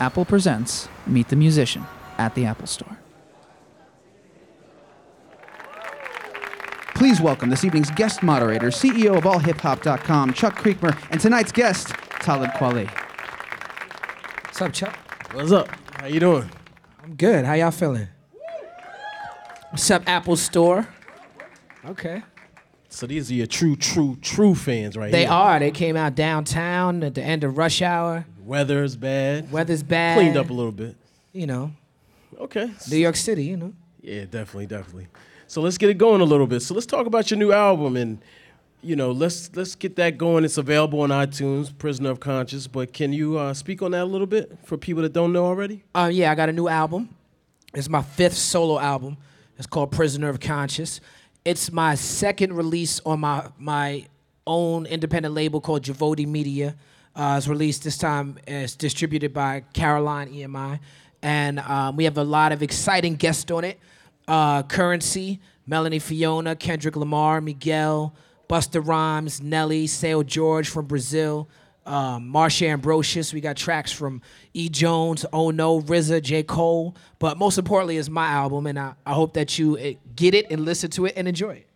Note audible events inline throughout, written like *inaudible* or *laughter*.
Apple presents Meet the Musician at the Apple Store. Please welcome this evening's guest moderator, CEO of AllHipHop.com, Chuck Creekmur, and tonight's guest, Talib Kweli. What's up, Chuck? What's up? How you doing? I'm good. How y'all feeling? What's up, Apple Store? Okay. So these are your true, true, true fans right They here. are. They came out downtown at the end of rush hour. Weather's bad. Weather's bad. Cleaned up a little bit. You know, Okay. New York City, you know. Yeah, definitely, definitely. So let's get it going a little bit. So let's talk about your new album and you know, let's let's get that going. It's available on iTunes, Prisoner of Conscience. But can you uh, speak on that a little bit for people that don't know already? Uh, yeah, I got a new album. It's my fifth solo album. It's called Prisoner of Conscience. It's my second release on my my own independent label called Javotti Media. Uh, it's released this time. It's distributed by Caroline EMI, and um, we have a lot of exciting guests on it. Uh, Currency, Melanie Fiona, Kendrick Lamar, Miguel, Busta Rhymes, Nelly, Seu Jorge from Brazil um, Marsha Ambrosius. We got tracks from E. Jones, Oh No, RZA, J. Cole. But most importantly, it's my album, and I, I hope that you uh, get it and listen to it and enjoy it.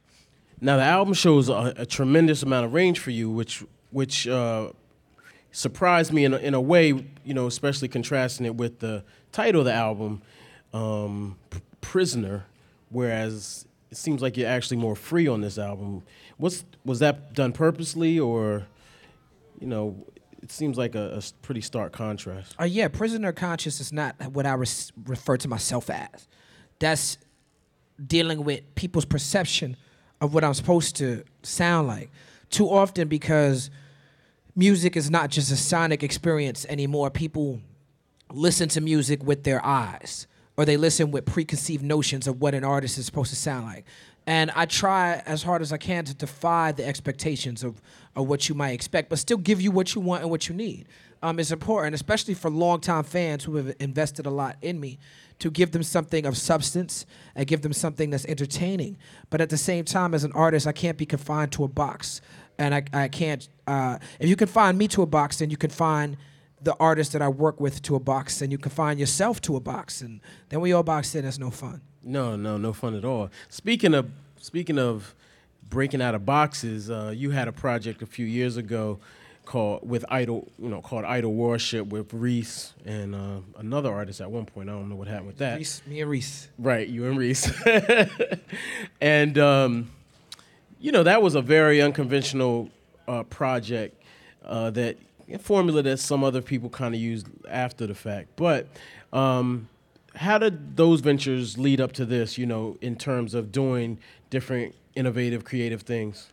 Now the album shows a, a tremendous amount of range for you, which which uh, surprised me in a, in a way. You know, especially contrasting it with the title of the album, um, P- "Prisoner," whereas it seems like you're actually more free on this album. What's was that done purposely, or you know, it seems like a pretty stark contrast. Uh, yeah, prisoner conscious is not what I res- refer to myself as. That's dealing with people's perception of what I'm supposed to sound like. Too often, because music is not just a sonic experience anymore, people listen to music with their eyes or they listen with preconceived notions of what an artist is supposed to sound like. And I try as hard as I can to defy the expectations of, of what you might expect, but still give you what you want and what you need. Um, it's important, especially for longtime fans who have invested a lot in me, to give them something of substance and give them something that's entertaining. But at the same time, as an artist, I can't be confined to a box. And I, I can't, uh, if you confine me to a box, then you can find the artist that I work with to a box, and you confine yourself to a box, and then we all box in. That's no fun. No, no, no fun at all. Speaking of speaking of breaking out of boxes, uh, you had a project a few years ago called with Idle, you know, called Idle Warship with Res and uh, another artist at one point. I don't know what happened with that. Res, me and Res. Right, you and Res. *laughs* and um, you know that was a very unconventional uh, project uh, that formula that some other people kind of used after the fact. But um, how did those ventures lead up to this? You know, in terms of doing different innovative, creative things.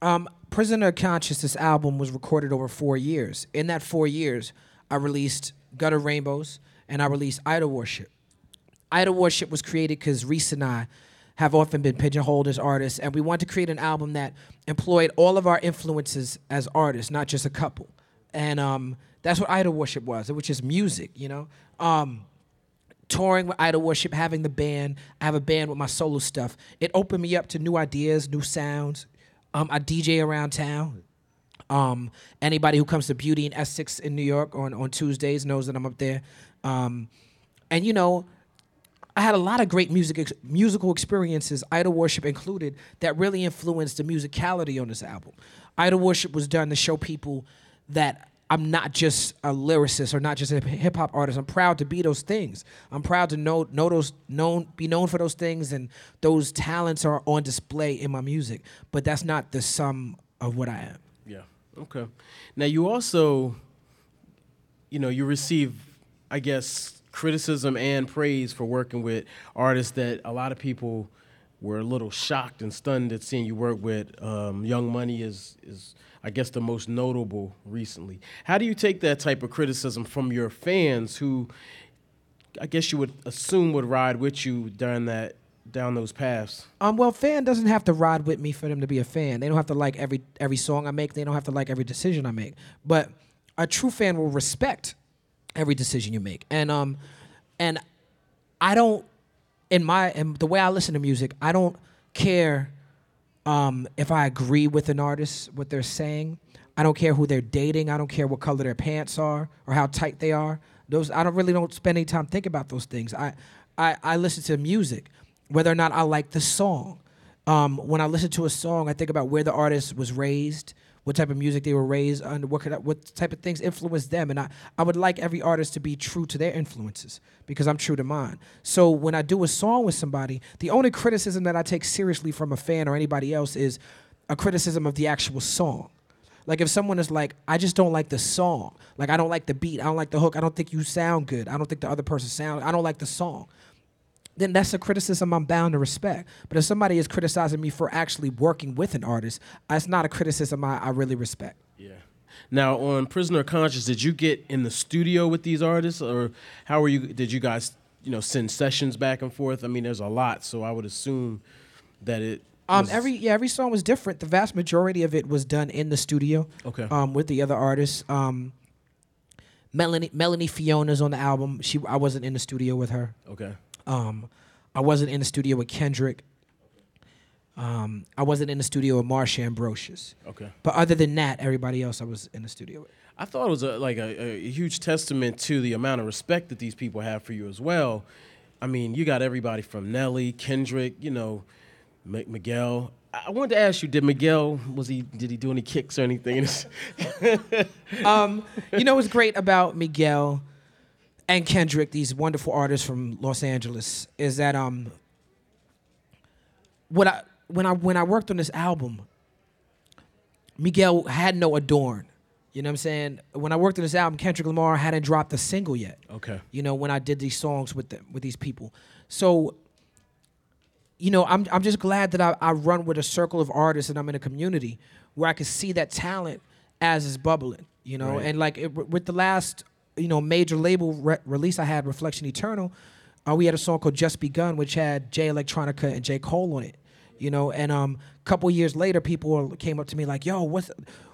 Um, Prisoner of Conscious, this album was recorded over four years. In that four years, I released Gutter Rainbows and I released Idle Warship. Idle Warship was created because Res and I have often been pigeonholed as artists, and we wanted to create an album that employed all of our influences as artists, not just a couple. And um, that's what Idle Warship was, which is music, you know? Um, touring with Idle Warship, having the band, I have a band with my solo stuff. It opened me up to new ideas, new sounds. Um, I DJ around town. Um, anybody who comes to Beauty in Essex in New York on, on Tuesdays knows that I'm up there. Um, and you know, I had a lot of great music ex- musical experiences, Idle Warship included, that really influenced the musicality on this album. Idle Warship was done to show people that I'm not just a lyricist or not just a hip hop artist. I'm proud to be those things. I'm proud to know know those known be known for those things and those talents are on display in my music. But that's not the sum of what I am. Yeah. Okay. Now you also, you know, you receive, I guess, criticism and praise for working with artists that a lot of people were a little shocked and stunned at seeing you work with. Um, Young Money is is I guess the most notable recently. How do you take that type of criticism from your fans who, I guess you would assume would ride with you during that down those paths? Um, well, fan doesn't have to ride with me for them to be a fan. They don't have to like every every song I make. They don't have to like every decision I make. But a true fan will respect every decision you make. And um, and I don't in my in the way I listen to music, I don't care um, if I agree with an artist what they're saying. I don't care who they're dating. I don't care what color their pants are or how tight they are. Those I don't really don't spend any time thinking about those things. I I, I listen to music, whether or not I like the song. Um, when I listen to a song, I think about where the artist was raised, what type of music they were raised under, what could I, what type of things influenced them, and I, I would like every artist to be true to their influences because I'm true to mine. So when I do a song with somebody, the only criticism that I take seriously from a fan or anybody else is a criticism of the actual song. Like if someone is like, I just don't like the song. Like I don't like the beat. I don't like the hook. I don't think you sound good. I don't think the other person sound. I don't like the song. Then that's a criticism I'm bound to respect. But if somebody is criticizing me for actually working with an artist, that's not a criticism I, I really respect. Yeah. Now on Prisoner of Conscience, did you get in the studio with these artists, or how were you? Did you guys, you know, send sessions back and forth? I mean, there's a lot, so I would assume that it. Um, every yeah, every song was different. The vast majority of it was done in the studio. Okay. Um, with the other artists. Um, Melanie Melanie Fiona's on the album. She I wasn't in the studio with her. okay. Um, I wasn't in the studio with Kendrick. Um, I wasn't in the studio with Marsha Ambrosius. Okay. But other than that, everybody else I was in the studio with. I thought it was a, like a, a huge testament to the amount of respect that these people have for you as well. I mean, you got everybody from Nelly, Kendrick, you know, M- Miguel. I I wanted to ask you, did Miguel was he did he do any kicks or anything? *laughs* Um, you know what's great about Miguel and Kendrick, these wonderful artists from Los Angeles, is that um, what I when I when I worked on this album, Miguel had no adorn. You know what I'm saying? When I worked on this album, Kendrick Lamar hadn't dropped a single yet. okay. you know, when I did these songs with them, with these people. So, you know, I'm I'm just glad that I, I run with a circle of artists and I'm in a community where I can see that talent as it's bubbling, you know, Right. and like it, with the last, you know, major label re- release I had, Reflection Eternal, uh, we had a song called Just Begun, which had Jay Electronica and J Cole on it, you know, and um, a couple years later, people came up to me like, "Yo, what's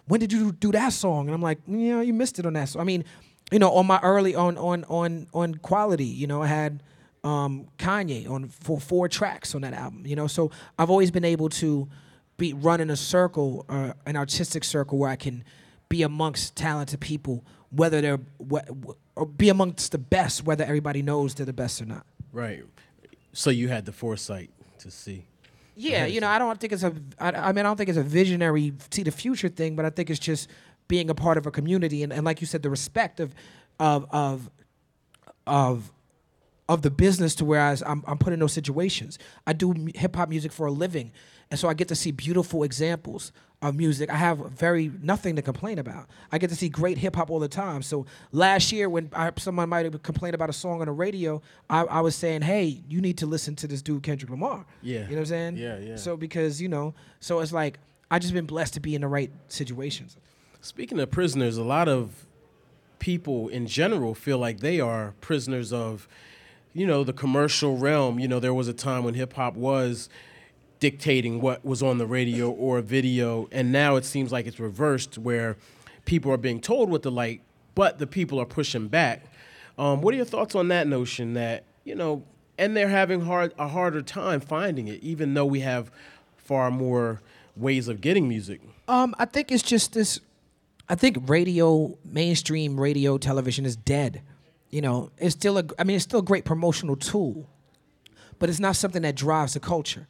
when did you do that song?" And I'm like, "Yeah, you missed it on that." song. I mean, you know, on my early on on on on quality, you know, I had um, Kanye on for four tracks on that album. You know, so I've always been able to be run in a circle, uh, an artistic circle where I can be amongst talented people, whether they're or be amongst the best, whether everybody knows they're the best or not. Right. So you had the foresight to see. Yeah, you know, I don't think it's a. I, I mean, I don't think it's a visionary see the future thing, but I think it's just being a part of a community and, and like you said, the respect of of of of of the business to where I was, I'm, I'm put in those situations. I do hip hop music for a living, and so I get to see beautiful examples of music. I have very nothing to complain about. I get to see great hip hop all the time. So last year, when I, someone might have complained about a song on the radio, I, I was saying, "Hey, you need to listen to this dude Kendrick Lamar." Yeah. you know what I'm saying? Yeah, yeah. So because you know, so it's like I just been blessed to be in the right situations. Speaking of prisoners, a lot of people in general feel like they are prisoners of, you know, the commercial realm. You know, there was a time when hip hop was dictating what was on the radio or video, and now it seems like it's reversed where people are being told what to like, but the people are pushing back. Um, what are your thoughts on that notion that, you know, and they're having hard a harder time finding it, even though we have far more ways of getting music. Um, I think it's just this. I think radio, mainstream radio, television is dead. You know, it's still a. I mean, it's still a great promotional tool, but it's not something that drives the culture.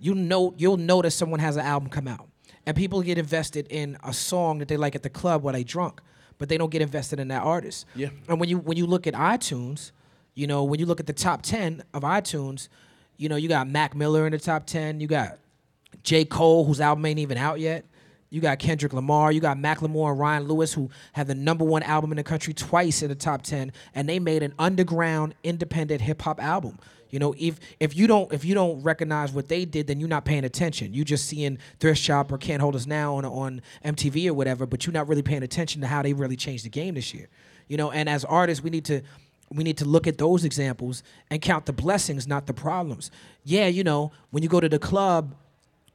You know, you'll notice someone has an album come out, and people get invested in a song that they like at the club while they drunk, but they don't get invested in that artist. Yeah. And when you when you look at iTunes, you know, when you look at the top ten of iTunes, you know, you got Mac Miller in the top ten. You got J. Cole, whose album ain't even out yet. You got Kendrick Lamar. You got Macklemore and Ryan Lewis, who have the number one album in the country twice in the top ten, and they made an underground, independent hip hop album. You know, if if you don't if you don't recognize what they did, then you're not paying attention. You're just seeing Thrift Shop or Can't Hold Us Now on on MTV or whatever, but you're not really paying attention to how they really changed the game this year. You know, and as artists, we need to we need to look at those examples and count the blessings, not the problems. Yeah, you know, when you go to the club,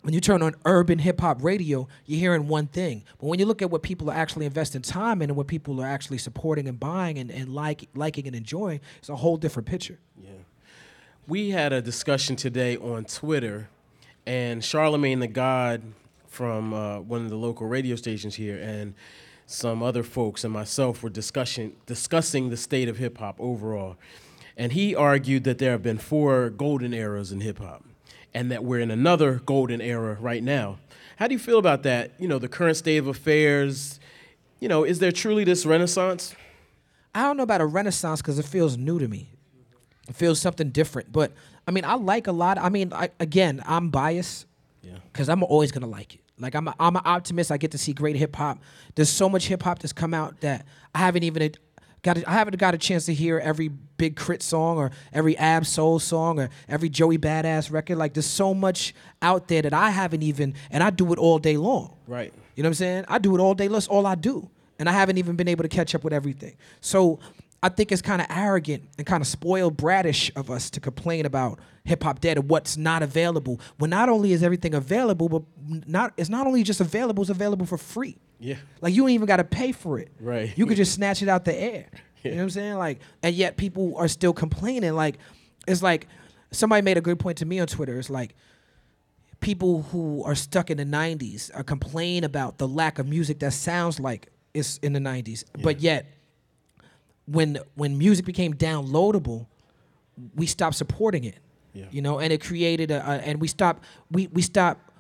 when you turn on urban hip hop radio, you're hearing one thing. But when you look at what people are actually investing time in and what people are actually supporting and buying and, and like, liking and enjoying, it's a whole different picture. Yeah. We had a discussion today on Twitter, and Charlemagne the God from uh, one of the local radio stations here, and some other folks and myself were discussing discussing the state of hip hop overall. And he argued that there have been four golden eras in hip hop and that we're in another golden era right now. How do you feel about that? You know, the current state of affairs, you know, is there truly this renaissance? I don't know about a renaissance because it feels new to me. It feels something different. But I mean, I like a lot. I mean, I, again, I'm biased Yeah. because I'm always gonna like it. Like I'm, a, I'm an optimist. I get to see great hip hop. There's so much hip hop that's come out that I haven't even got. I haven't got a chance to hear every Big K.R.I.T. song or every Ab Soul song or every Joey Badass record. Like there's so much out there that I haven't even, and I do it all day long. Right. You know what I'm saying? I do it all day. That's all I do. And I haven't even been able to catch up with everything. So I think it's kind of arrogant and kind of spoiled bratish of us to complain about hip hop dead and what's not available. When not only is everything available, but not it's not only just available, it's available for free. Yeah. Like you don't even got to pay for it. Right. You could just snatch it out the air. *laughs* You know what I'm saying? Like, and yet people are still complaining. Like, it's like somebody made a good point to me on Twitter. It's like people who are stuck in the 90s are uh, complaining about the lack of music that sounds like it's in the 90s. But yet, when when music became downloadable, we stopped supporting it. Yeah. You know, and it created a, a and we stopped we we stopped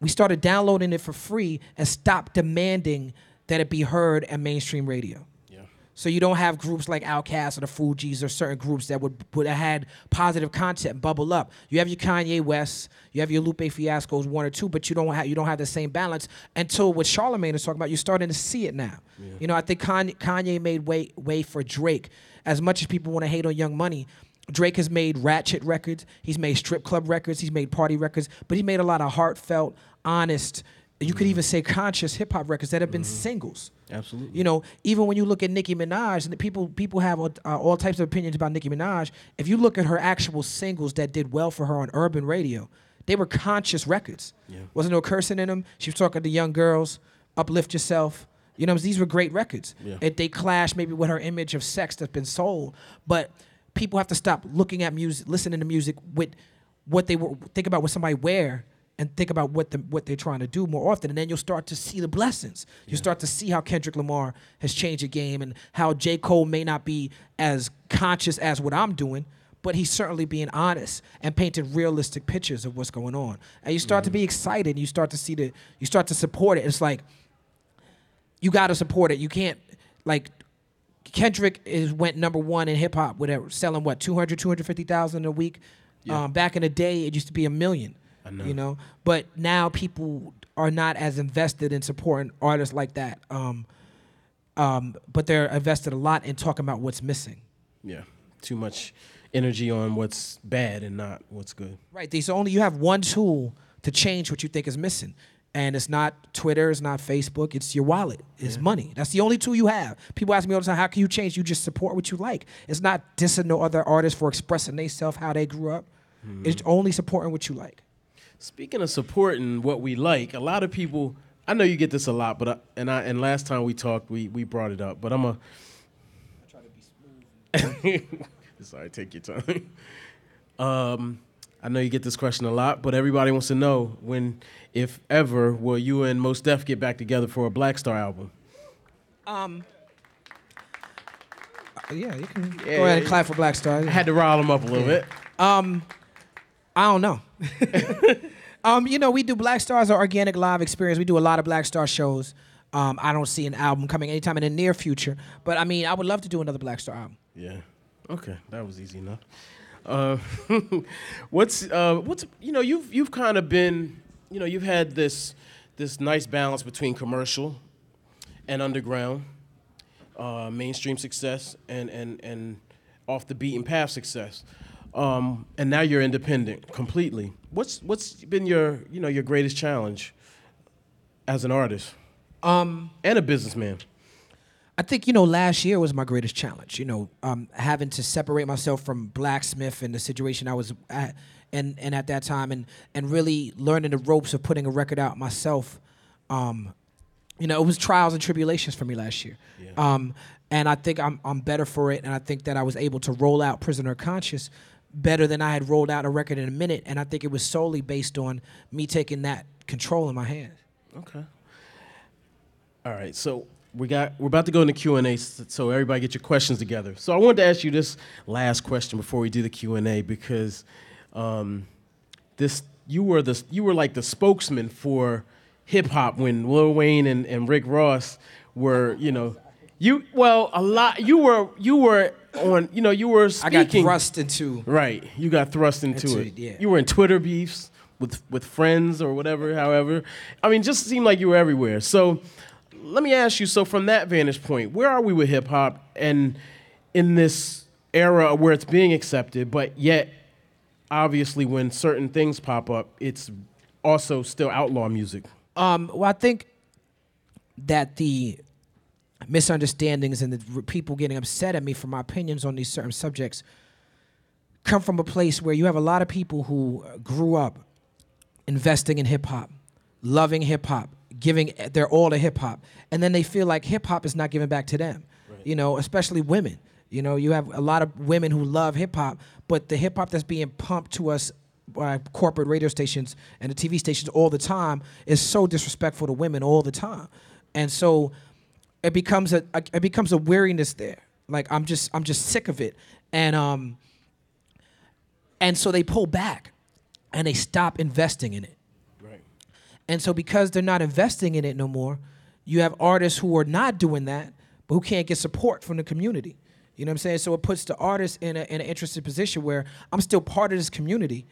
we started downloading it for free and stopped demanding that it be heard at mainstream radio. Yeah. So you don't have groups like Outkast or the Fugees or certain groups that would would have had positive content bubble up. You have your Kanye West, you have your Lupe Fiascos one or two, but you don't have you don't have the same balance until what Charlemagne is talking about. You're starting to see it now. You know, I think Kanye, Kanye made way way for Drake. As much as people want to hate on Young Money, Drake has made ratchet records. He's made strip club records. He's made party records, but he made a lot of heartfelt, honest. You could even say conscious hip hop records that have been singles. Absolutely. You know, even when you look at Nicki Minaj, and the people people have uh, all types of opinions about Nicki Minaj. If you look at her actual singles that did well for her on urban radio, they were conscious records. Yeah. Wasn't no cursing in them. She was talking to young girls, uplift yourself. You know, these were great records. Yeah. It, they clash maybe with her image of sex that's been sold, but people have to stop looking at music, listening to music with what they were think about what somebody wear and think about what the, what they're trying to do more often, and then you'll start to see the blessings. You start to see how Kendrick Lamar has changed the game, and how J. Cole may not be as conscious as what I'm doing, but he's certainly being honest and painting realistic pictures of what's going on. And you start to be excited, and you start to see the, you start to support it. It's like you got to support it. You can't like Kendrick is went number one in hip hop a- selling what 200 250,000 a week. Yeah. Um, back in the day, it used to be a million. Know. You know, but now people are not as invested in supporting artists like that. Um, um, but they're invested a lot in talking about what's missing. Yeah. Too much energy on what's bad and not what's good. Right. These only you have one tool to change what you think is missing. And it's not Twitter, it's not Facebook, it's your wallet. It's money. That's the only tool you have. People ask me all the time, how can you change? You just support what you like. It's not dissing no other artists for expressing themselves how they grew up. It's only supporting what you like. Speaking of supporting what we like, a lot of people. I know you get this a lot, but I, and I and last time we talked, we we brought it up. But I'm a. I try to be smooth. Sorry, take your time. *laughs* Um, I know you get this question a lot, but everybody wants to know when, if ever, will you and Mos Def get back together for a Black Star album? Uh, yeah, you can Yeah, go ahead and clap for Black Star. I had to rile them up a little bit. I don't know. *laughs* um, you know, we do Black Star as an organic live experience. We do a lot of Black Star shows. Um, I don't see an album coming anytime in the near future, but I mean, I would love to do another Black Star album. Yeah. Okay, that was easy enough. Uh, *laughs* what's uh, what's you know you've you've kind of been you know you've had this this nice balance between commercial and underground, uh, mainstream success and and and off the beaten path success, um, and now you're independent completely. What's what's been your you know your greatest challenge as an artist Um, and a businessman? I think you know last year was my greatest challenge. You know, um, having to separate myself from Blacksmith and the situation I was at, and and at that time, and and really learning the ropes of putting a record out myself. Um, you know, it was trials and tribulations for me last year. Yeah. Um, and I think I'm I'm better for it, and I think that I was able to roll out Prisoner Conscious better than I had rolled out a record in a minute, and I think it was solely based on me taking that control in my hands. Okay. All right. So we got we're about to go into Q and A, so everybody get your questions together. So I wanted to ask you this last question before we do the Q and A because um, this you were the you were like the spokesman for hip hop when Lil Wayne and, and Rick Ross were you know you well a lot you were you were on you know you were speaking. I got thrust into. right you got thrust into, Into it it, yeah. you were in Twitter beefs with with friends or whatever however I mean just seemed like you were everywhere so let me ask you so from that vantage point where are we with hip hop and in this era where it's being accepted but yet obviously when certain things pop up it's also still outlaw music Um, well, I think that the misunderstandings and the people getting upset at me for my opinions on these certain subjects come from a place where you have a lot of people who uh, grew up investing in hip hop, loving hip hop, giving their all to hip hop, and then they feel like hip hop is not giving back to them. You know, especially women. You know, you have a lot of women who love hip hop, but the hip hop that's being pumped to us by corporate radio stations and the TV stations all the time is so disrespectful to women all the time, and so it becomes a, a it becomes a weariness there. Like I'm just I'm just sick of it, and um, and so they pull back, and they stop investing in it. right And so because they're not investing in it no more, you have artists who are not doing that, but who can't get support from the community. You know what I'm saying? So it puts the artist in, a, in an interesting position where I'm still part of this community,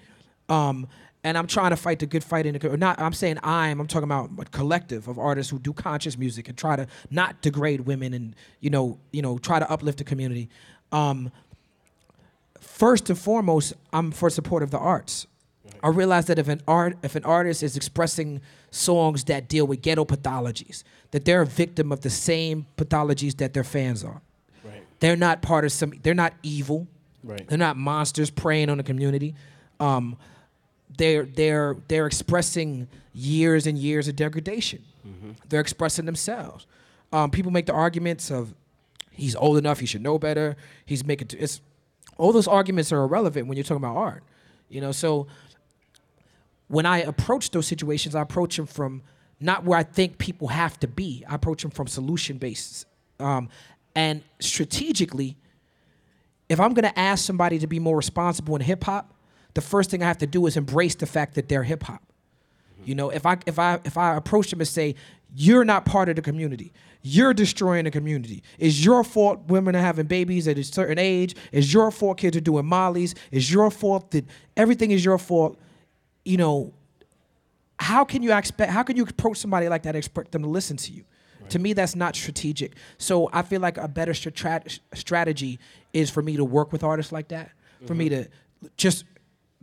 um, and I'm trying to fight the good fight in the or not. I'm saying I'm. I'm talking about a collective of artists who do conscious music and try to not degrade women and you know you know try to uplift the community. Um, first and foremost, I'm for support of the arts. I realize that if an art, if an artist is expressing songs that deal with ghetto pathologies, that they're a victim of the same pathologies that their fans are. right They're not part of some. They're not evil. Right. They're not monsters preying on the community. Um, they're they're they're expressing years and years of degradation. They're expressing themselves. Um, people make the arguments of he's old enough, he should know better. He's making t- it's all those arguments are irrelevant when you're talking about art. You know, so when I approach those situations, I approach them from not where I think people have to be. I approach them from solution based. Um, and strategically, if I'm gonna ask somebody to be more responsible in hip hop, the first thing I have to do is embrace the fact that they're hip hop. You know, if I if I if I approach them and say, "You're not part of the community. You're destroying the community. It's your fault women are having babies at a certain age. It's your fault kids are doing mollies. It's your fault that everything is your fault." You know, how can you expect how can you approach somebody like that and expect them to listen to you to me that's not strategic so i feel like a better strat- strategy is for me to work with artists like that for me mm-hmm. to just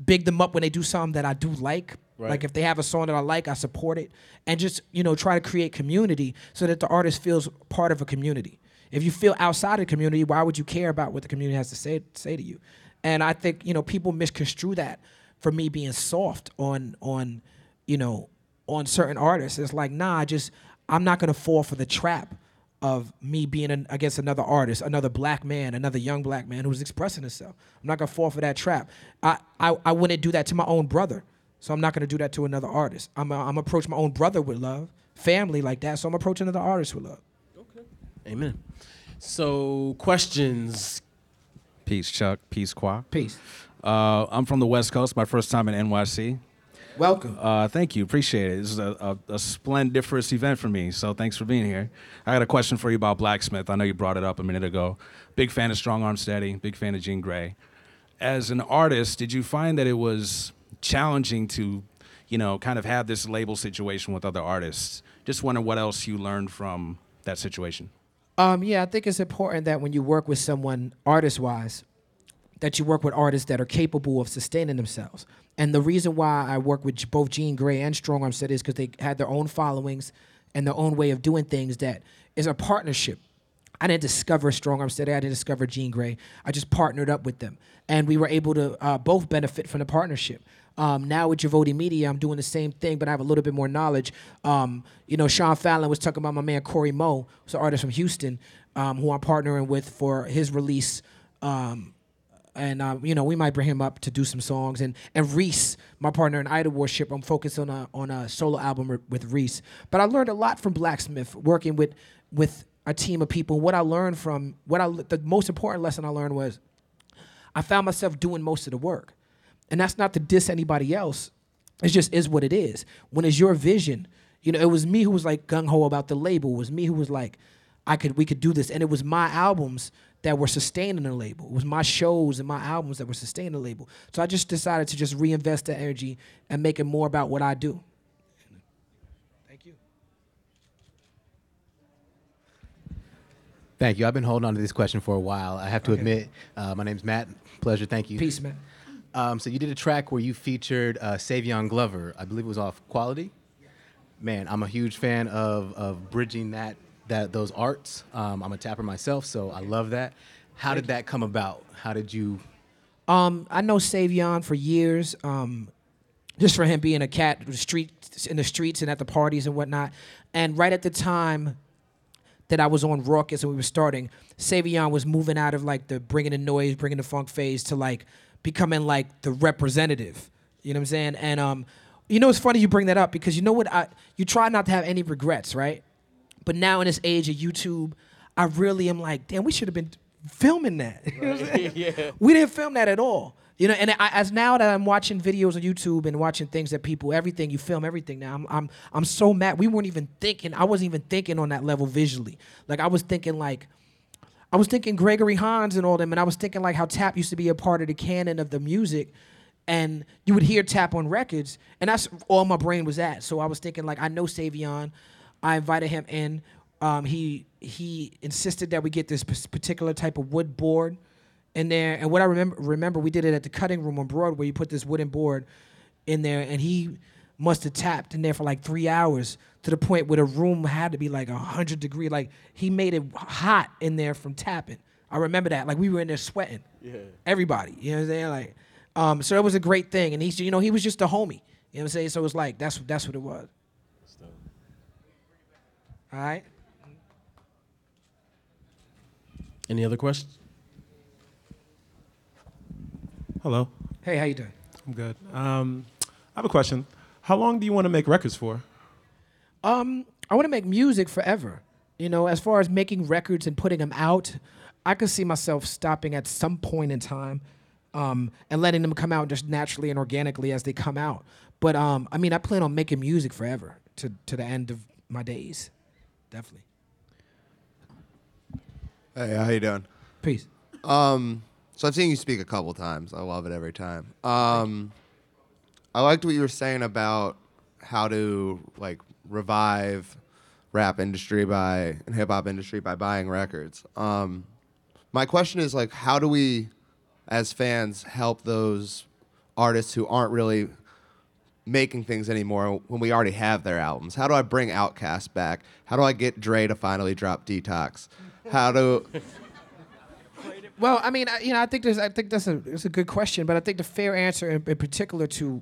big them up when they do something that i do like. Right. like if they have a song that i like i support it. And just you know try to create community so that the artist feels part of a community. If you feel outside of the community why would you care about what the community has to say say to you? And i think you know people misconstrue that for me being soft on on you know on certain artists. It's like nah I just i'm not gonna fall for the trap of me being an, against another artist another black man another young black man who's expressing himself i'm not gonna fall for that trap i i, I wouldn't do that to my own brother so i'm not gonna do that to another artist i'm i I'm approach my own brother with love family like that so i'm approaching another artist with love Okay. amen so questions Peace, Chuck. Peace, Qua. peace Uh, I'm from the West Coast. My first time in NYC. Welcome Uh, thank you. Appreciate it. This is a, a, a splendiferous event for me. So thanks for being here. I got a question for you about Blacksmith. I know you brought it up a minute ago. Big fan of Strong Arm Steady. Big fan of Jean Grey. As an artist, did you find that it was challenging to, you know, kind of have this label situation with other artists? Just wondering what else you learned from that situation. Um, yeah, I think it's important that when you work with someone artist wise, that you work with artists that are capable of sustaining themselves. And the reason why I work with both Jean Grey and Strong Arm Set is because they had their own followings and their own way of doing things that is a partnership. I didn't discover Strong Arm Steady. I didn't discover Jean Grey. I just partnered up with them, and we were able to uh, both benefit from the partnership. Um, now with Javotti Media, I'm doing the same thing, but I have a little bit more knowledge. Um, you know, Sean Fallon was talking about my man Cory Mo, who's an artist from Houston, um, who I'm partnering with for his release um, and um, you know we might bring him up to do some songs. And and Res, my partner in Idle Warship, I'm focused on a on a solo album with Res. But I learned a lot from Blacksmith working with with a team of people. What I learned from what I the most important lesson I learned was I found myself doing most of the work. And that's not to diss anybody else. It just is what it is. When it's your vision, you know, it was me who was like gung ho about the label. It was me who was like, I could we could do this. And it was my albums that were sustaining the label. It was my shows and my albums that were sustaining the label. So I just decided to just reinvest the energy and make it more about what I do. Thank you. Thank you. I've been holding on to this question for a while. I have to admit, uh, my name's Matt. Pleasure. Thank you. Peace, man. Um, so you did a track where you featured uh, Savion Glover. I believe it was off Quality. Man, I'm a huge fan of of bridging that that those arts. Um, I'm a tapper myself, so I love that. How did that come about? How did you? Um, I know Savion for years. Um, just for him being a cat in the streets, in the streets and at the parties and whatnot. And right at the time that I was on Rawkus and we were starting, Savion was moving out of like the bringing the noise, bringing the funk phase to like becoming like the representative. You know what I'm saying? And um, you know, it's funny you bring that up because you know what? I you try not to have any regrets, right? But now in this age of YouTube, I really am like, damn, we should have been filming that. *laughs* You know what I'm saying? *laughs* yeah. We didn't film that at all. You know, and I, as now that I'm watching videos on YouTube and watching things that people, everything you film, everything now, I'm I'm I'm so mad. We weren't even thinking. I wasn't even thinking on that level visually. Like I was thinking like. I was thinking Gregory Hines and all them, and I was thinking like how Tap used to be a part of the canon of the music, and you would hear Tap on records, and that's all my brain was at. So I was thinking like I know Savion, I invited him in. Um, he he insisted that we get this p- particular type of wood board in there, and what I remember remember we did it at the cutting room on Broadway. You put this wooden board in there, and he must have tapped in there for like three hours to the point where the room had to be like a hundred degree. Like he made it hot in there from tapping. I remember that. Like we were in there sweating. Yeah. Everybody. You know what I'm saying? Like, um, so it was a great thing. And he's you know, he was just a homie. You know what I'm saying? So it was like that's that's what it was. All right. Any other questions? Hello, Hey, how you doing? I'm good. Um, I have a question. How long do you want to make records for? Um, I want to make music forever. You know, as far as making records and putting them out, I could see myself stopping at some point in time, um, and letting them come out just naturally and organically as they come out. But um, I mean, I plan on making music forever to to the end of my days, definitely. Hey, how you doing? Peace. Um, so I've seen you speak a couple times. I love it every time. Um, I liked what you were saying about how to like revive rap industry by and hip hop industry by buying records. Um, my question is like, how do we, as fans, help those artists who aren't really making things anymore when we already have their albums? How do I bring Outkast back? How do I get Dre to finally drop Detox? How do Well, I mean, I, you know, I think there's, I think that's a, it's a good question, but I think the fair answer, in, in particular to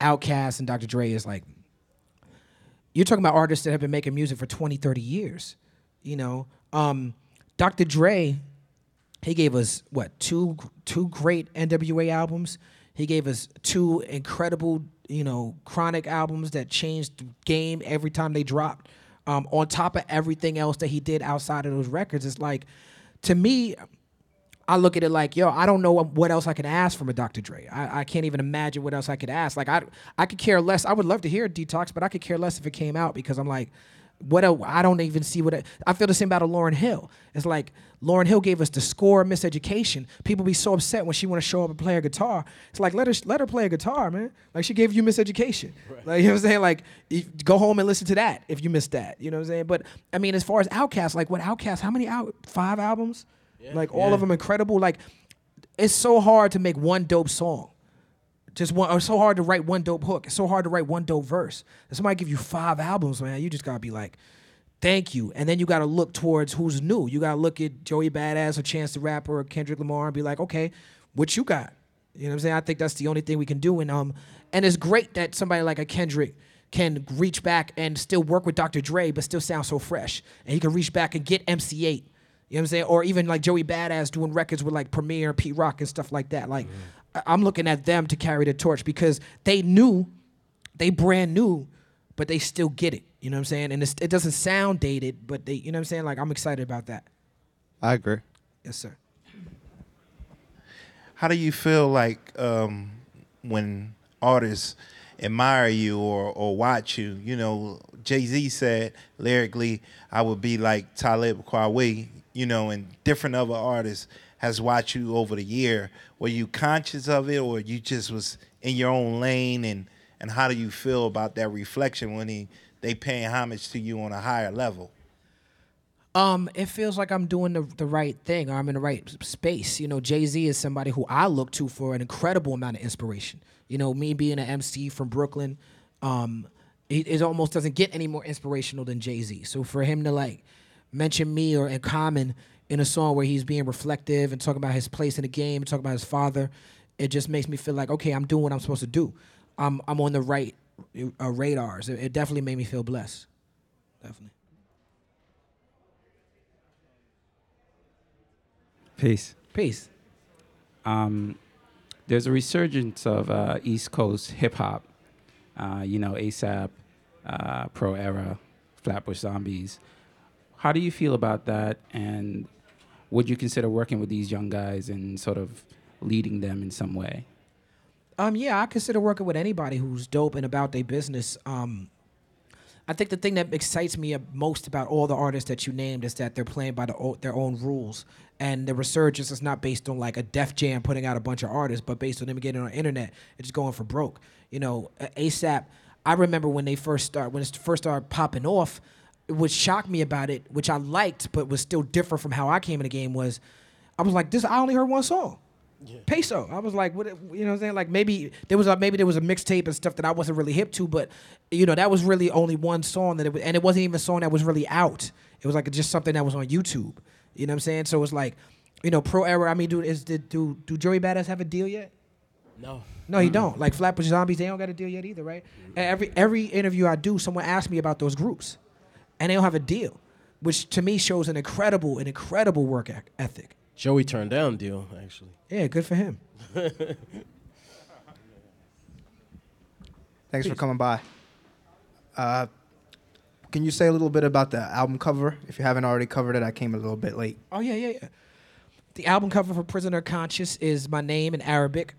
Outkast and Dr. Dre, is like, you're talking about artists that have been making music for 20, 30 years. You know, um, Dr. Dre, he gave us what two two great NWA albums. He gave us two incredible, you know, chronic albums that changed the game every time they dropped. Um, on top of everything else that he did outside of those records, it's like, to me, I look at it like, yo, I don't know what- else I can ask from a Dr. Dre. I, I can't even imagine what else I could ask. Like, I, I could care less. I would love to hear Detox, but I could care less if it came out because I'm like, what? el- I don't even see what. it- I feel the same about a Lauryn Hill. It's like Lauryn Hill gave us the score of Miseducation. People be so upset when she want to show up and play a guitar. It's like let her let her play a guitar, man. Like she gave you Miseducation. Like *laughs* you know what I'm saying? Like you- go home and listen to that if you missed that. You know what I'm saying? But I mean, as far as Outkast, like what Outkast? How many out? Five albums? like all of them incredible. Like it's so hard to make one dope song. Just one it's so hard to write one dope hook. It's so hard to write one dope verse. And somebody give you five albums, man. You just gotta be like, thank you. And then you gotta look towards who's new. You gotta look at Joey Badass or Chance the Rapper or Kendrick Lamar and be like, okay, what you got? You know what I'm saying? I think that's the only thing we can do. And um, and it's great that somebody like a Kendrick can reach back and still work with Dr. Dre, but still sound so fresh. And he can reach back and get MC Eiht You know what I'm saying? Or even like Joey Badass doing records with like Premier, Pete Rock, and stuff like that. Like, I- I'm looking at them to carry the torch because they knew, they brand new, but they still get it. You know what I'm saying? And it's, it doesn't sound dated, but they, you know what I'm saying? Like, I'm excited about that. I agree. Yes, sir. How do you feel like um, when artists admire you or, or watch you? You know, Jay Z said lyrically, I would be like Talib Kweli, you know, and different other artists has watched you over the year. Were you conscious of it or you just was in your own lane and, and how do you feel about that reflection when he, they paying homage to you on a higher level? Um, it feels like I'm doing the, the right thing or I'm in the right space. You know, Jay Z is somebody who I look to for an incredible amount of inspiration. You know, me being an MC from Brooklyn, um, it, it almost doesn't get any more inspirational than Jay Z. So for him to like mention me or in common in a song where he's being reflective and talking about his place in the game, talking about his father, it just makes me feel like okay, I'm doing what I'm supposed to do. I'm I'm on the right uh, radars. It, it definitely made me feel blessed. Definitely. Peace. Peace. Um, there's a resurgence of uh, East Coast hip hop. Uh, you know, ASAP, uh, Pro Era, Flatbush Zombies. How do you feel about that? And would you consider working with these young guys and sort of leading them in some way? Um, yeah, I consider working with anybody who's dope and about their business. Um, I think the thing that excites me most about all the artists that you named is that they're playing by the, their own rules, and the resurgence is not based on like a Def Jam putting out a bunch of artists, but based on them getting on the internet and just going for broke. You know, ASAP. I remember when they first start when it first started popping off. What shocked me about it, which I liked, but was still different from how I came in the game, was I was like, this. I only heard one song. Peso. I was like, what? You know what I'm saying? Like maybe there was a maybe there was a mixtape and stuff that I wasn't really hip to, but you know that was really only one song that it was, and it wasn't even a song that was really out. It was like just something that was on YouTube. You know what I'm saying? So it's like, you know, Pro Era. I mean, do is did do do Joey Badass have a deal yet? No. No, he don't. Like Flatbush Zombies, they don't got a deal yet either, right? And every every interview I do, someone asks me about those groups, and they don't have a deal, which to me shows an incredible, an incredible work ethic. Joey turned down deal actually. Yeah, good for him. Thanks for coming by. Uh, can you say a little bit about the album cover? If you haven't already covered it, I came a little bit late. Oh yeah, yeah, yeah. The album cover for Prisoner Conscious is my name in Arabic,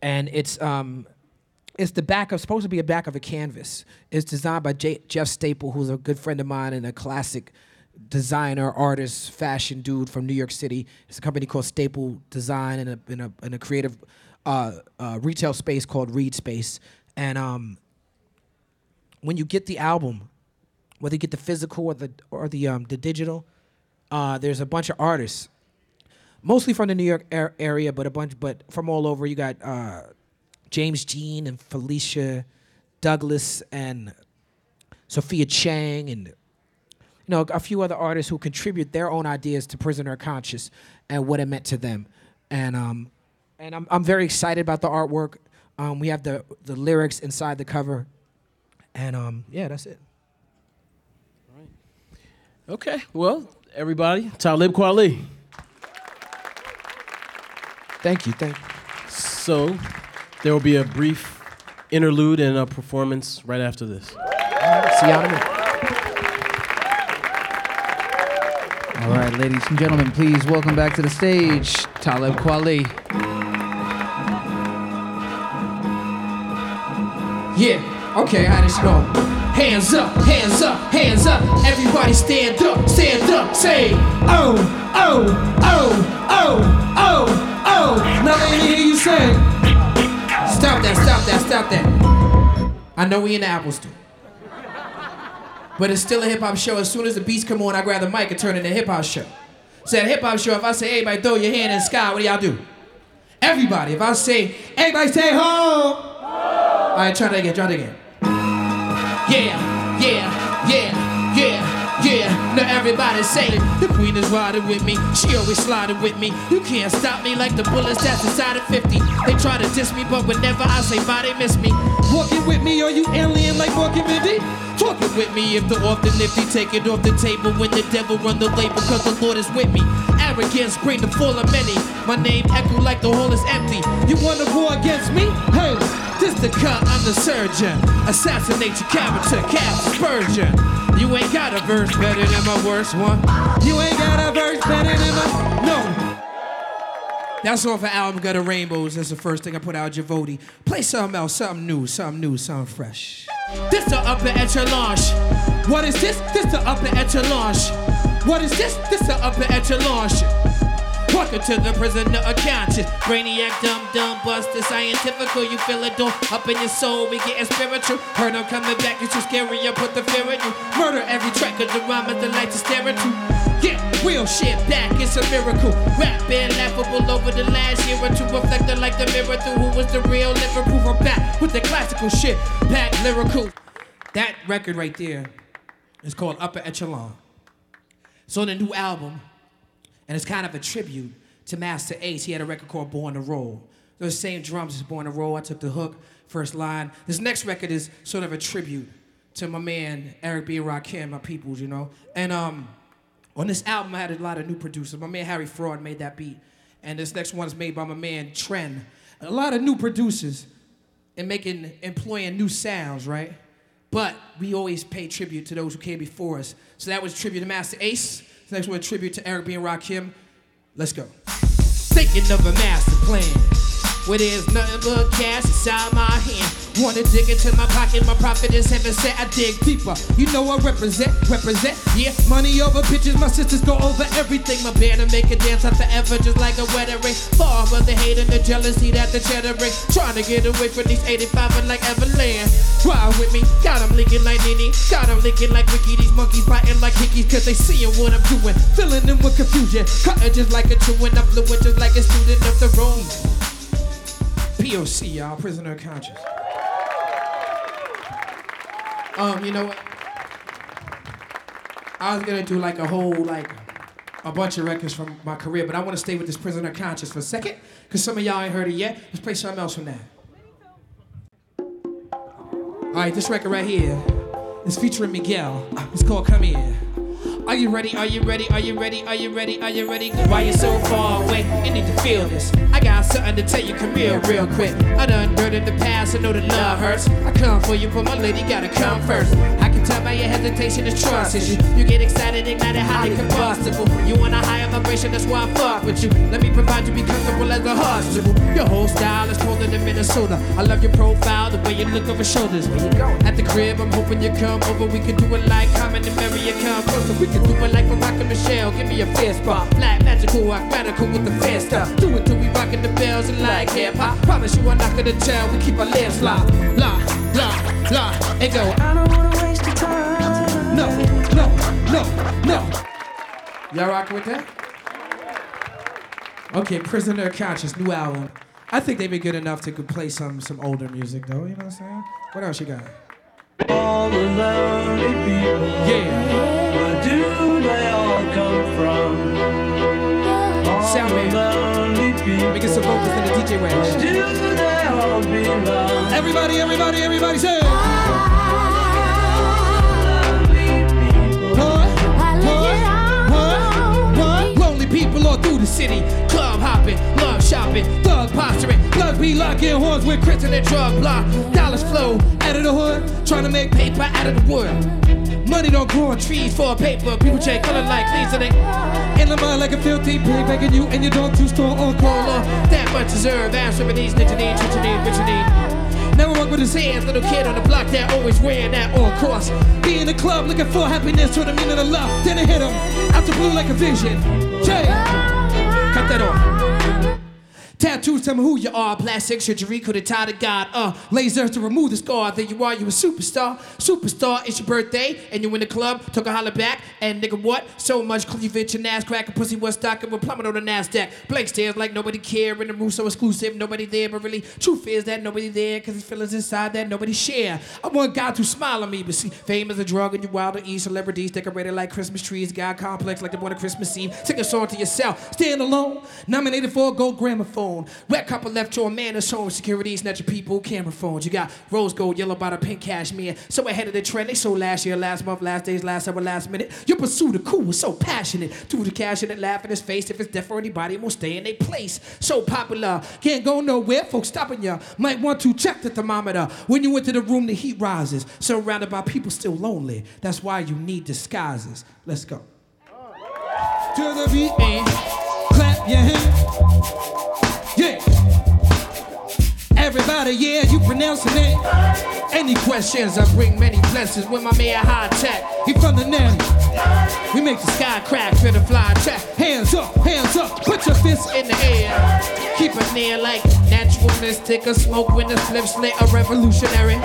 and it's um, it's the back of supposed to be a back of a canvas. It's designed by J- Jeff Staple, who's a good friend of mine and a classic designer, artist, fashion dude from New York City. It's a company called Staple Design and a in a, in a creative uh, uh, retail space called Reed Space. And um, when you get the album, whether you get the physical or the or the um, the digital, uh, there's a bunch of artists, mostly from the New York ar- area, but a bunch, but from all over. You got uh, James Jean and Felicia Douglas and Sophia Chang and you know a few other artists who contribute their own ideas to Prisoner Conscious and what it meant to them. And um, and I'm I'm very excited about the artwork. Um, we have the the lyrics inside the cover, and um, yeah, that's it. All right. Okay, well, everybody, Talib Kweli. Thank you, thank you. So, there will be a brief interlude and a performance right after this. See y'all in a. All right, ladies and gentlemen, please welcome back to the stage Talib Kweli. Yeah, okay, how this go? Hands up, hands up, hands up. Everybody stand up, stand up, say, oh, oh, oh, oh, oh, oh. Now let me hear you say. Stop that, stop that, stop that. I know we in the Apple Store. But it's still a hip hop show. As soon as the beats come on, I grab the mic and turn it into a hip hop show. So at hip hop show, if I say, everybody throw your hand in the sky, what do y'all do? Everybody. If I say, everybody stay home. All right, try that again, try that again. Yeah, yeah, yeah, yeah, Yeah, now everybody say it. The queen is riding with me. She always sliding with me. You can't stop me like the bullets that's inside of 50. They try to diss me, but whenever I say bye, they miss me. Walking with me, are you alien like Walking Mindy? Talking with me if the off the nifty, take it off the table when the devil run the label, cause the Lord is with me. Arrogance bring the fall of many. My name echo like the hall is empty. You wanna war against me? Hey, this the cut, I'm the surgeon. Assassinate your character, cast aspersion. You ain't got a verse better than my worst one. You ain't got a verse better than my no. That's off the album Gutter Rainbows. That's the first thing I put out, Javotti. Play something else, something new, something new, something fresh. This the upper echelon. What is this? This the upper echelon. What is this? This the upper echelon. Welcome to the prisoner of conscience. Brainiac, dumb, dumb, busted, scientifical. You feel it, don't up in your soul. We getting spiritual. Heard I'm coming back, you too scary. I put the fear in you. Murder every track of the rhyme at the light to stare at you. Yeah, real shit back, it's a miracle. Rap been laughable over the last year or two, reflecting like the mirror through who was the real living proof. I'm back with the classical shit, back lyrical. That record right there is called Upper Echelon. It's on a new album, and it's kind of a tribute to Masta Ace. He had a record called Born to Roll. Those same drums as Born to Roll. I took the hook, first line. This next record is sort of a tribute to my man Eric B. and Rakim, my peoples, you know. And um, on this album, I had a lot of new producers. My man Harry Fraud made that beat, and this next one is made by my man Trend. A lot of new producers and making employing new sounds, right? But we always pay tribute to those who came before us. So that was tribute to Masta Ace. Next one, tribute to Eric B. and Rakim. Let's go. Thinking of a master plan. Where there's nothing but cash inside my hand. Wanna dig into my pocket, my profit is heaven set. I dig deeper. You know I represent, represent. Yeah, money over bitches, my sisters go over everything. My banner make a dance out forever, just like a wedding ring. Far from the hate and the jealousy that the cheddar bring. Trying to get away from these 85 and like Everland. Ride with me, got 'em leaking like Nene. Got 'em leaking like Ricky. These monkeys biting like hickeys, cause they seeing what I'm doing. Filling them with confusion. Cutting just like a chewing up fluid, just like a student of the room. POC, y'all, prisoner of conscience. Um, you know what? I was gonna do like a whole like a bunch of records from my career, but I want to stay with this prisoner of conscience for a second, cause some of y'all ain't heard it yet. Let's play something else from that. All right, this record right here is featuring Miguel. It's called Come Here. Are you ready? Are you ready? Are you ready? Are you ready? Are you ready? Why you so far away? You need to feel this. I got something to tell you. Come here real quick. I done dirt in the past. I know that love hurts. I come for you, but my lady gotta come first. I can tell by your hesitation is trust issue. You get excited, ignited, highly combustible. You want a higher vibration, that's why I fuck with you. Let me provide you, be comfortable as a hospital. Your whole style is colder than Minnesota. I love your profile, the way you look over shoulders. At the crib, I'm hoping you come over. We can do it like Common and Mary, you come closer. We can do it like Barack and Michelle. Give me a fist bump. Black, magical, radical with the fast stuff. Do it till we rockin' the bells and like hip hop. Promise you I'm not gonna tell. We keep our lips locked. Lock, lock, lock, and go. I don't wanna waste your time. No, no, no, no. Y'all rockin' with that? Okay, Prisoner of Conscience, new album. I think they've been good enough to play some some older music though. You know what I'm saying? What else you got? All the lonely people. Yeah. Where do they all come from? All Sound the man. lonely people. Let me get some vocals in the DJ Where do they all belong? Everybody, everybody, everybody say. Lonely people all through the city, club hopping, love shopping, thug posturing, thugs be locking horns with Chris and their drug block. Dollars flow out of the hood, trying to make paper out of the wood. Money don't grow on trees for paper. People change color like leaves, and they in the mind like a filthy pig, begging you and your dog to store on cola. That much deserve. Answer for these niggas need, you need, you need. Never walk with his hands, little kid on the block that always wearing that on course. Be in the club looking for happiness to the meaning of love. Then it hit him out the blue like a vision. Jay, cut that off. Tattoos tell me who you are. Plastic surgery could have tied a god. Uh, lasers to remove the scar. There you are, you a superstar. Superstar, it's your birthday, and you in the club. Took a holler back, and nigga, what? So much cleavage and ass crack and pussy was stocking with plummet on the Nasdaq. Blank stares like nobody care in the room, so exclusive, nobody there. But really, truth is that nobody there, cause his feelings inside that nobody share. I want God to smile on me, but see, fame is a drug, and you wild to eat celebrities decorated like Christmas trees. God complex like the born of Christmas Eve. Sing a song to yourself. Stand alone. Nominated for a gold gramophone. Wet couple left your man is home. Security snatch your people, camera phones. You got rose gold, yellow bottle, pink cashmere. So ahead of the trend. They sold last year, last month, last days, last hour, last minute. Your pursuit of cool is so passionate. To the cash it, laugh in his face. If it's death for anybody, it won't stay in their place. So popular, can't go nowhere. Folks stopping ya. Might want to check the thermometer. When you enter the room, the heat rises. Surrounded by people still lonely. That's why you need disguises. Let's go. To the beat clap. Yeah. Everybody, yeah, you pronouncing it. Any questions? I bring many blessings with my man High Tech. He from the nanny. We make the sky crack, fit the fly track. Hands up, hands up, put your fists in the air. Keep it near like natural mystic, a smoke when the flip slit, a revolutionary.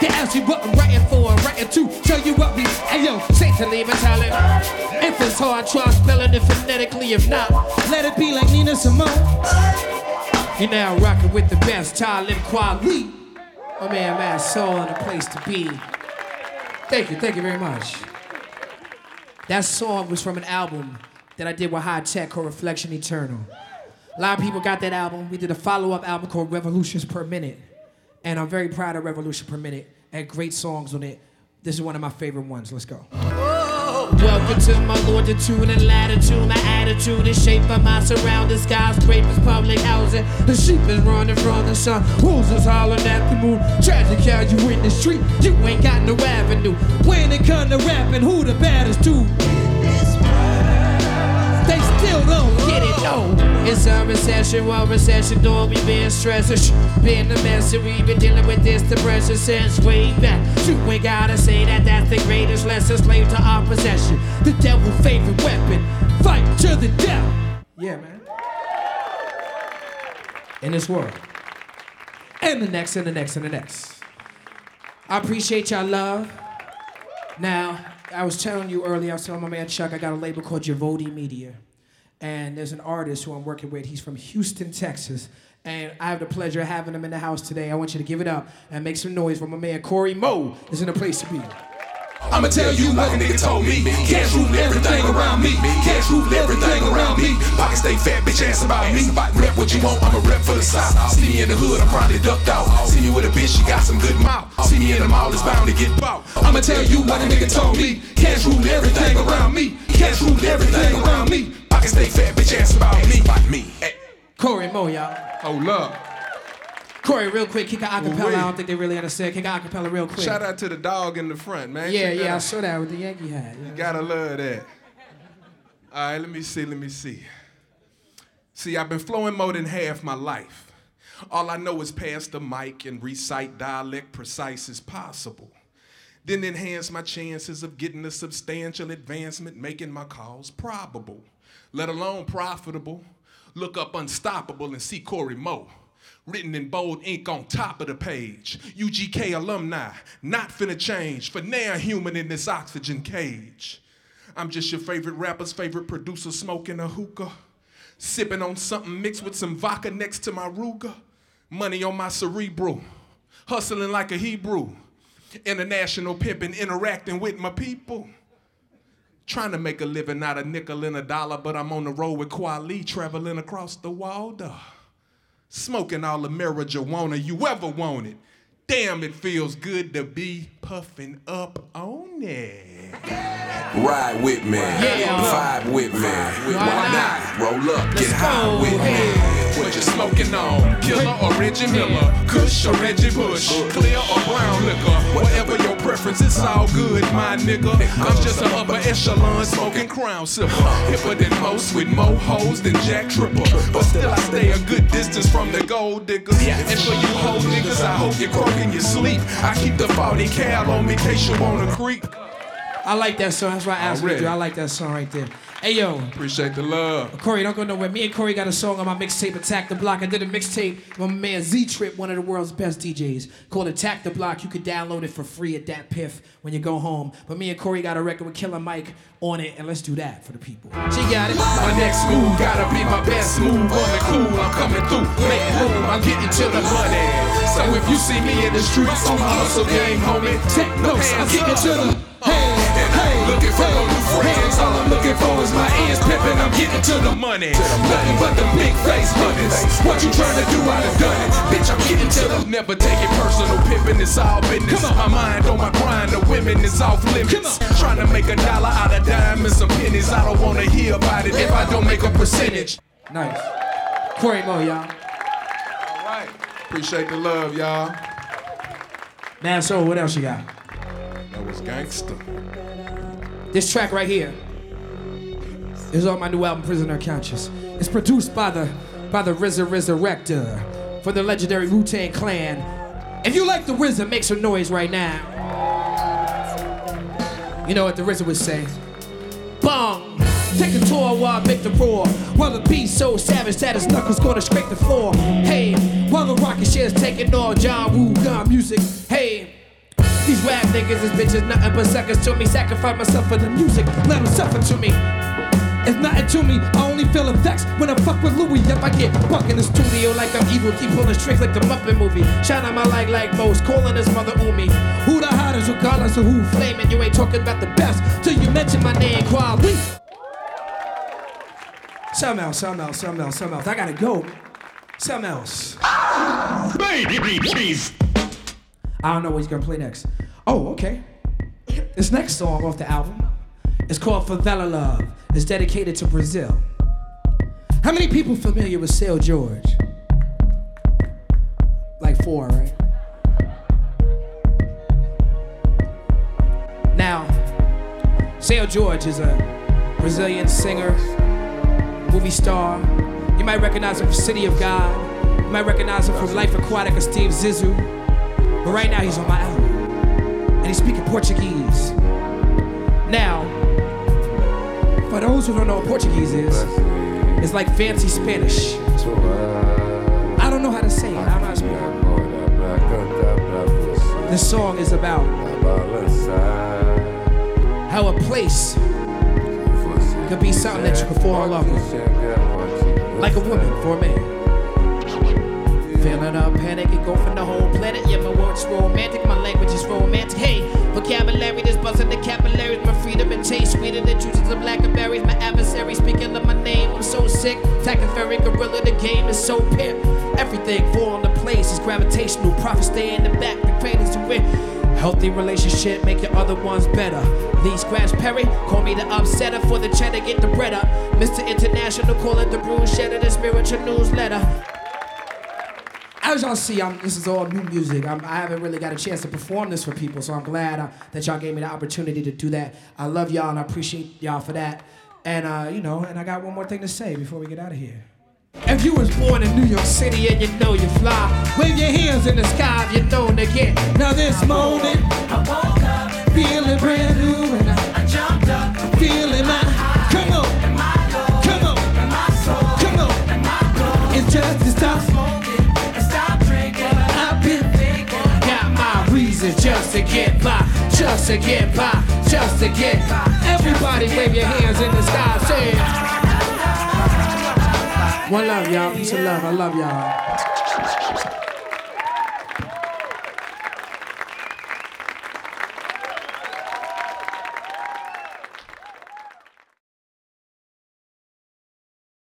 They ask you what I'm writing for, I'm writing to tell you what we. Hey yo, say to leave a talent. If it's hard, try spelling it phonetically. If not, let it be like Nina Simone. You're now rocking with the best Talib Kweli. My man, man, soul and a place to be. Thank you, thank you very much. That song was from an album that I did with Hi-Tek called Reflection Eternal. A lot of people got that album. We did a follow-up album called Revolutions Per Minute. And I'm very proud of Revolution Per Minute. Had great songs on it. This is one of my favorite ones. Let's go. Welcome to my longitude and latitude. My attitude is shaped by my surroundings. Skyscrapers, public housing. The sheep is running from the sun. Wolves is hollering at the moon. Tragic how you in the street. You ain't got no avenue. When it come to rapping, who the baddest dude? They still don't no. It's a recession, well, recession don't be being stressed. Been a mess, and we've been dealing with this depression since way back. You ain't gotta say that that's the greatest lesson, slave to our possession. The devil's favorite weapon, fight to the death. Yeah, man. In this world. And the next, and the next, and the next. I appreciate y'all love. Now, I was telling you earlier, I was telling my man Chuck, I got a label called Javotti Media. And there's an artist who I'm working with. He's from Houston, Texas. And I have the pleasure of having him in the house today. I want you to give it up and make some noise for my man Cory Mo. Is in a place to be. I'ma tell you what a nigga told me. Cash rule everything around me. Cash rule everything around me. Pocket stay fat, bitch ass about me. Rep what you want, I'ma rep for the South. See me in the hood, I'm probably ducked out. See me with a bitch, she got some good mouth. See me in the mall, it's bound to get bought. I'ma tell you what a nigga told me. Cash rule everything around me. Cash rule everything around me. Pocket stay fat, bitch ass about me. About me. Cory Mo, y'all. Hold up. Cory, real quick, kick an acapella. Wait. I don't think they really understand. Kick an acapella real quick. Shout out to the dog in the front, man. Yeah, Check that yeah, I out. saw that with the Yankee hat. You gotta love that. All right, let me see, let me see. See, I've been flowing more than half my life. All I know is pass the mic and recite dialect precise as possible. Then enhance my chances of getting a substantial advancement, making my cause probable, let alone profitable. Look up unstoppable and see Cory Mo. Written in bold ink on top of the page. UGK alumni, not finna change. For now, human in this oxygen cage. I'm just your favorite rapper's favorite producer smoking a hookah. Sipping on something mixed with some vodka next to my Ruger. Money on my cerebral. Hustling like a Hebrew. International pimping, interacting with my people. Trying to make a living out of nickel and a dollar, but I'm on the road with Kweli, traveling across the water. Smoking all the marijuana you ever wanted. Damn, it feels good to be puffing up on it. Ride with me, vibe with me. Why not? Roll up, get high with me. What you smoking on? Killer or Reggie Miller? Kush or Reggie Bush? Clear or brown liquor? Whatever your preference, it's all good, my nigga. I'm just an upper echelon smoking crown sipper. Hipper than most with more hoes than Jack Tripper. But still, I stay a good distance from the gold diggers. And for you hoe niggas, I hope you're croaking your sleep. I keep the 40 cal on me case you wanna creep. I like that song. That's why I asked you Already. I like that song right there. Hey yo, Appreciate the love. Cory, don't go nowhere. Me and Cory got a song on my mixtape, Attack the Block. I did a mixtape with my man Z Trip, one of the world's best DJs, called Attack the Block. You could download it for free at that piff when you go home. But me and Cory got a record with Killer Mike on it, and let's do that for the people. She got it. My next move gotta be my best move on the cool. I'm coming through, making room. I'm getting to the money. So if you see me in the streets on my hustle game, homie, take notes. I'm getting to the I ain't looking for no new friends. All I'm looking for is my ends pimping. I'm getting to the money. Nothing but the big face hunters. What you trying to do? I done done it. Bitch, I'm getting to the never take it personal. Pimping is all business. My mind on my grind. The women is off limits. Trying to make a dollar out of diamonds and pennies. I don't wanna hear about it if I don't make a percentage. Nice. Cory Mo, y'all. All right. Appreciate the love, y'all. Man, so what else you got? That was gangster. This track right here is on my new album, Prisoner Conscious. It's produced by the by the RZA Resurrector for the legendary Wu Tang Clan. If you like the RZA, make some noise right now. You know what the RZA would say? Bong! Take a tour while I make the roar. While the beat's so savage that his knuckles gonna scrape the floor. Hey, while the rocket shit's taking all John Woo gun music. Hey, these rap niggas is bitches nothing but suckers to me. Sacrifice myself for the music, let them suffer to me. It's nothing to me. I only feel effects when I fuck with Louis. Yep, I get fucked in the studio like I'm evil. Keep pulling tricks like the Muppet movie. Shine on my light like most. Calling his mother Umi. Who the hottest regardless of who flaming? You ain't talking about the best till you mention my name. Quality. Something else, something else, something else, something else. I gotta go. Something else. Baby, please. I don't know what he's gonna play next. Oh, okay. This next song off the album is called Favela Love. It's dedicated to Brazil. How many people familiar with Seu Jorge? Like four, right? Now, Seu Jorge is a Brazilian singer, movie star. You might recognize him from City of God. You might recognize him from Life Aquatic of Steve Zissou. But right now he's on my album. And he's speaking Portuguese. Now, for those who don't know what Portuguese is, it's like fancy Spanish. I don't know how to say it. I don't know how to speak it. This song is about how a place could be something that you can fall in love with. Like a woman for a man. Feeling a panic, from the whole planet. Yeah, my words romantic, my language is romantic. Hey, vocabulary, this buzzing the capillaries. My freedom and taste sweeter than juices of blackberries. My adversary speaking of my name, I'm so sick. Tachypheric gorilla, the game is so pimp. Everything fall into place is gravitational. Profit stay in the back, the cradles to win. Healthy relationship, make your other ones better. Lee Scratch Perry, call me the upsetter for the cheddar, get the bread up. Mr. International, call it the bruise shedder, the spiritual newsletter. As y'all see, I'm, this is all new music. I'm, I haven't really got a chance to perform this for people, so I'm glad uh, that y'all gave me the opportunity to do that. I love y'all and I appreciate y'all for that. And uh, you know, and I got one more thing to say before we get out of here. If you was born in New York City and you know you fly, wave your hands in the sky if you know to get. Now this morning, I woke up feeling brand new and I, jumped up feeling my. Come on, come on, come on. It's just to stop reasons just to get by, just to get by, just to get by. Everybody wave your hands in the sky, say. One love, y'all. Peace love. I love y'all.